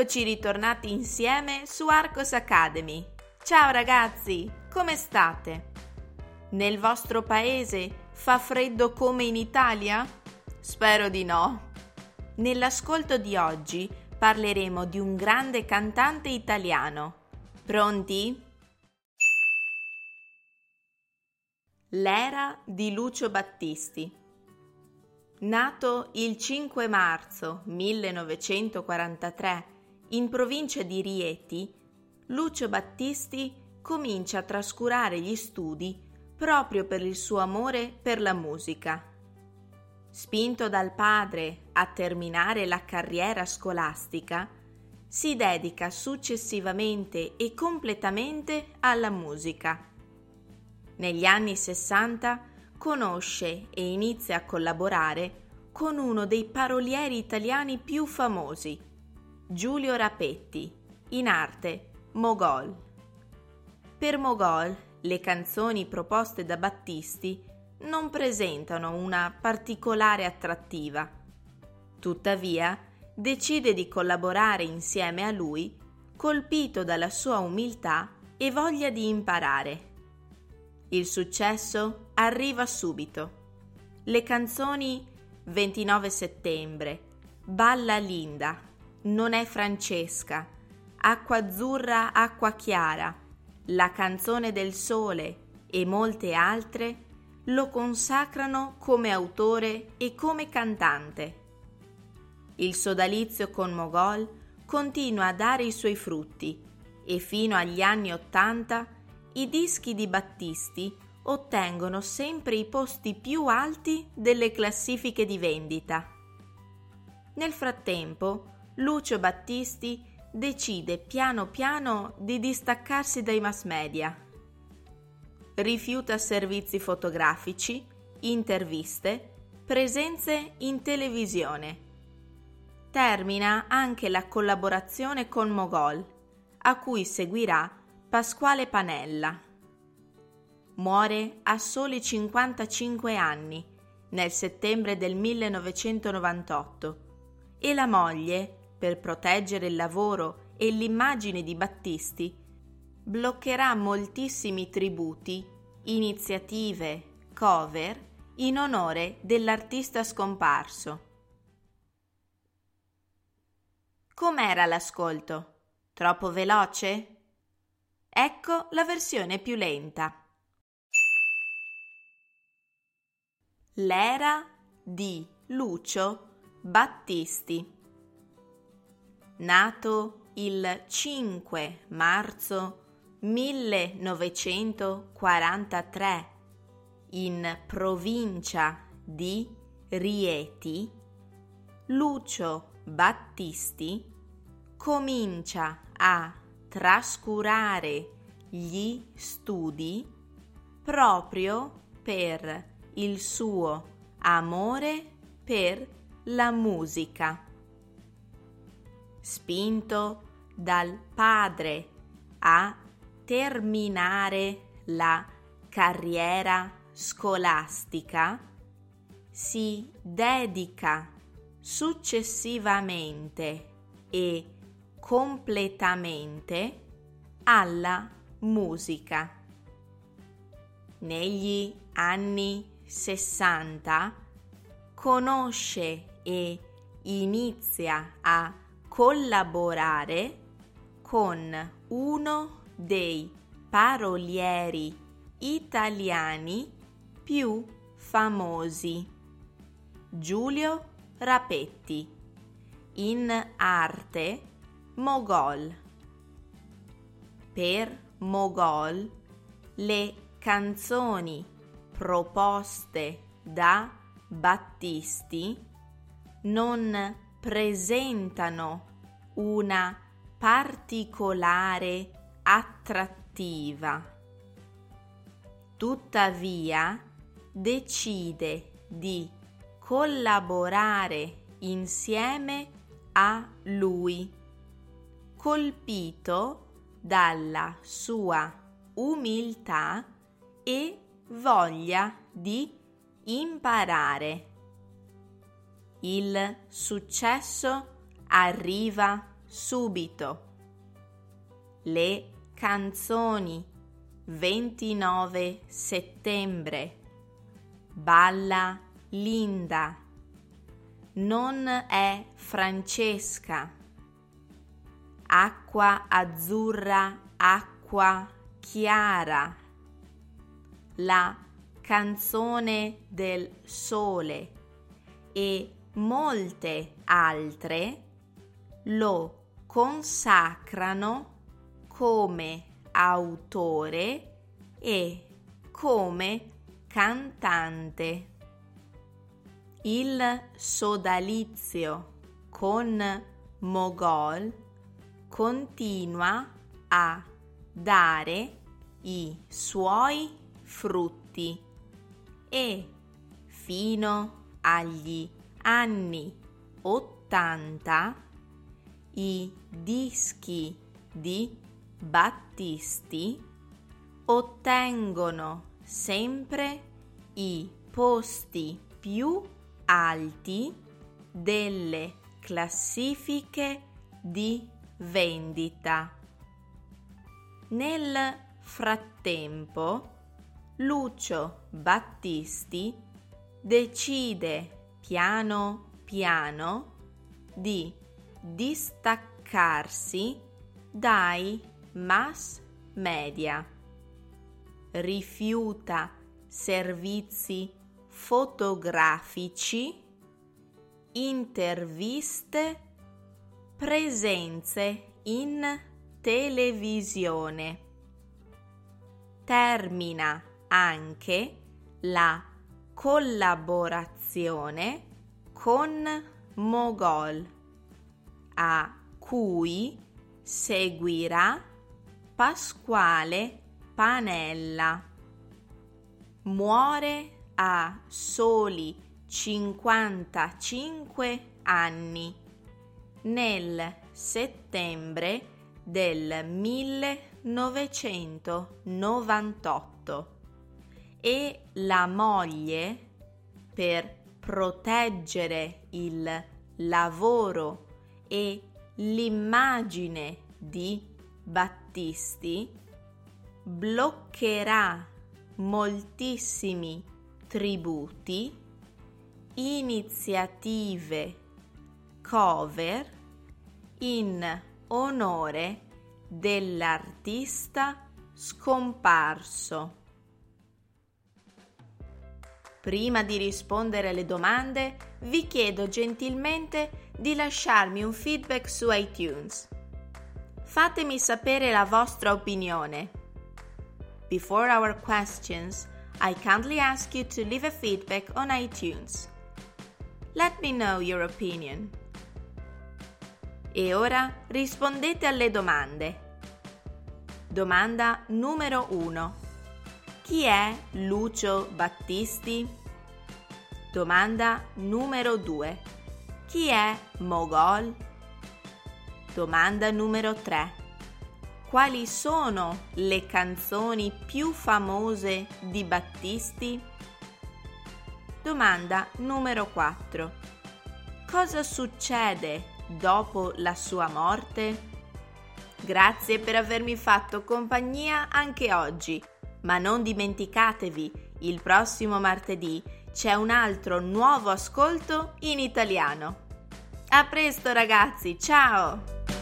Eccoci ritornati insieme su Arcos Academy. Ciao ragazzi, come state? Nel vostro paese fa freddo come in Italia? Spero di no. Nell'ascolto di oggi parleremo di un grande cantante italiano. Pronti? L'era di Lucio Battisti. Nato il 5 marzo 1943 in provincia di Rieti, Lucio Battisti comincia a trascurare gli studi proprio per il suo amore per la musica. Spinto dal padre a terminare la carriera scolastica, si dedica successivamente e completamente alla musica. Negli anni 60 conosce e inizia a collaborare con uno dei parolieri italiani più famosi, Giulio Rapetti, in arte Mogol. Per Mogol, le canzoni proposte da Battisti non presentano una particolare attrattiva. Tuttavia, decide di collaborare insieme a lui, colpito dalla sua umiltà e voglia di imparare. Il successo arriva subito. Le canzoni 29 settembre, Balla Linda, Non è Francesca, Acqua azzurra, acqua chiara, La canzone del sole e molte altre lo consacrano come autore e come cantante. Il sodalizio con Mogol continua a dare i suoi frutti e fino agli anni Ottanta i dischi di Battisti ottengono sempre i posti più alti delle classifiche di vendita. Nel frattempo, Lucio Battisti decide piano piano di distaccarsi dai mass media. Rifiuta servizi fotografici, interviste, presenze in televisione. Termina anche la collaborazione con Mogol, a cui seguirà Pasquale Panella. Muore a soli 55 anni nel settembre del 1998 e la moglie, per proteggere il lavoro e l'immagine di Battisti, bloccherà moltissimi tributi, iniziative, cover in onore dell'artista scomparso. Com'era l'ascolto? Troppo veloce? Ecco la versione più lenta. L'era di Lucio Battisti. Nato il 5 marzo 1943 in provincia di Rieti, Lucio Battisti comincia a trascurare gli studi proprio per il suo amore per la musica. Spinto dal padre a terminare la carriera scolastica, si dedica successivamente e completamente alla musica. Negli anni 60 conosce e inizia a collaborare con uno dei parolieri italiani più famosi, Giulio Rapetti, in arte Mogol. Per Mogol le canzoni proposte da Battisti non presentano una particolare attrattiva. Tuttavia decide di collaborare insieme a lui colpito dalla sua umiltà e voglia di imparare. Il successo arriva subito. Le canzoni 29 settembre. Balla Linda. Non è Francesca. Acqua azzurra, acqua chiara. La canzone del sole e molte altre lo consacrano come autore e come cantante. Il sodalizio con Mogol continua a dare i suoi frutti e fino agli anni 80 i dischi di Battisti ottengono sempre i posti più alti delle classifiche di vendita. Nel frattempo, Lucio Battisti decide piano piano di distaccarsi dai mass media. Rifiuta servizi fotografici, interviste, presenze in televisione. Termina anche la collaborazione con Mogol, a cui seguirà Pasquale Panella. Muore a soli 55 anni nel settembre del 1998 e la moglie, per proteggere il lavoro e l'immagine di Battisti, bloccherà moltissimi tributi, iniziative, cover in onore dell'artista scomparso. Prima di rispondere alle domande, vi chiedo gentilmente di lasciarmi un feedback su iTunes. Fatemi sapere la vostra opinione. Before our questions, I kindly ask you to leave a feedback on iTunes. Let me know your opinion. E ora rispondete alle domande. Domanda numero 1. Chi è Lucio Battisti? Domanda numero 2. Chi è Mogol? Domanda numero 3. Quali sono le canzoni più famose di Battisti? Domanda numero 4. Cosa succede dopo la sua morte? Grazie per avermi fatto compagnia anche oggi ma non dimenticatevi, il prossimo martedì c'è un altro nuovo ascolto in italiano. A presto ragazzi, ciao!